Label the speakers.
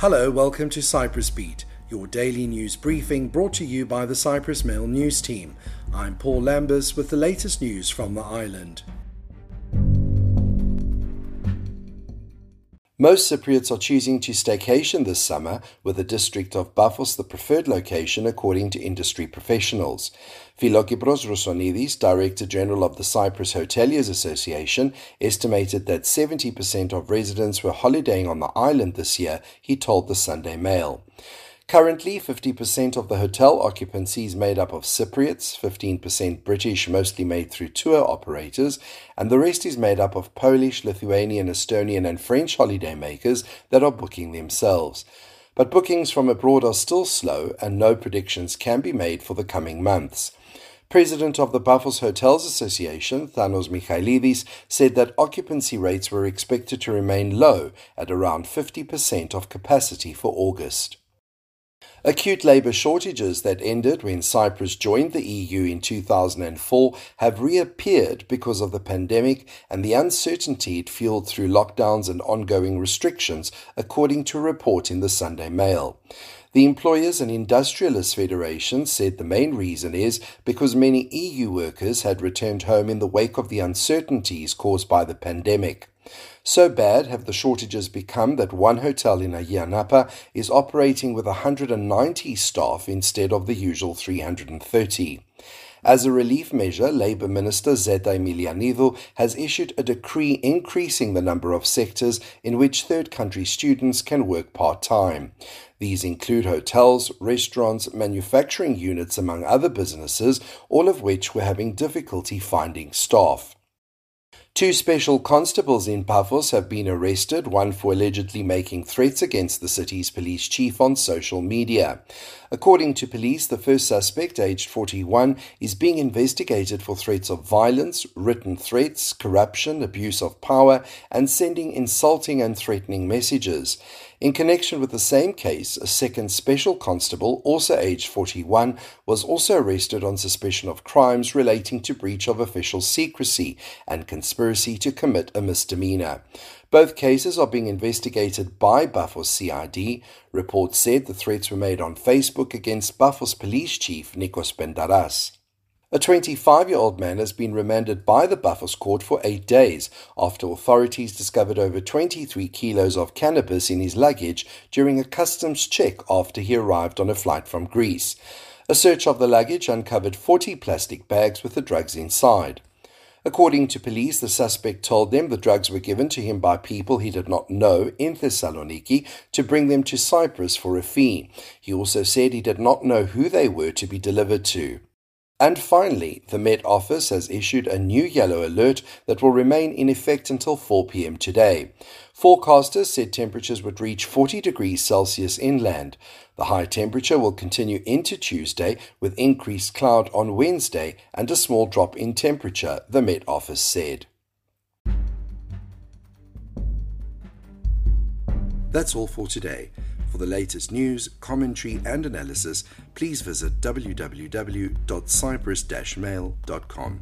Speaker 1: Hello, welcome to Cyprus Beat, your daily news briefing brought to you by the Cyprus Mail News Team. I'm Paul Lambus with the latest news from the island. Most Cypriots are choosing to staycation this summer, with the district of Paphos the preferred location according to industry professionals. Philokypros Roussounides, Director General of the Cyprus Hoteliers Association, estimated that 70% of residents were holidaying on the island this year, he told the Sunday Mail. Currently, 50% of the hotel occupancy is made up of Cypriots, 15% British, mostly made through tour operators, and the rest is made up of Polish, Lithuanian, Estonian, and French holidaymakers that are booking themselves. But bookings from abroad are still slow, and no predictions can be made for the coming months. President of the Paphos Hotels Association, Thanos Michailidis, said that occupancy rates were expected to remain low at around 50% of capacity for August. Acute labour shortages that ended when Cyprus joined the EU in 2004 have reappeared because of the pandemic and the uncertainty it fueled through lockdowns and ongoing restrictions, according to a report in the Sunday Mail. The Employers and Industrialists Federation said the main reason is because many EU workers had returned home in the wake of the uncertainties caused by the pandemic. So bad have the shortages become that one hotel in Agia Napa is operating with 190 staff instead of the usual 330. As a relief measure, Labour Minister Zeta Emilianidou has issued a decree increasing the number of sectors in which third country students can work part time. These include hotels, restaurants, manufacturing units, among other businesses, all of which were having difficulty finding staff. Two special constables in Paphos have been arrested, one for allegedly making threats against the city's police chief on social media. According to police, the first suspect, aged 41, is being investigated for threats of violence, written threats, corruption, abuse of power, and sending insulting and threatening messages. In connection with the same case, a second special constable, also aged 41, was also arrested on suspicion of crimes relating to breach of official secrecy and conspiracy to commit a misdemeanor. Both cases are being investigated by Paphos CID. Reports said the threats were made on Facebook against Paphos police chief Nikos Pendaras. A 25 year old man has been remanded by the Paphos court for eight days after authorities discovered over 23 kilos of cannabis in his luggage during a customs check after he arrived on a flight from Greece. A search of the luggage uncovered 40 plastic bags with the drugs inside. According to police, the suspect told them the drugs were given to him by people he did not know in Thessaloniki to bring them to Cyprus for a fee. He also said he did not know who they were to be delivered to. And finally, the Met Office has issued a new yellow alert that will remain in effect until 4 pm today. Forecasters said temperatures would reach 40 degrees Celsius inland. The high temperature will continue into Tuesday with increased cloud on Wednesday and a small drop in temperature, the Met Office said. That's all for today. For the latest news, commentary, and analysis, please visit www.cyprus-mail.com.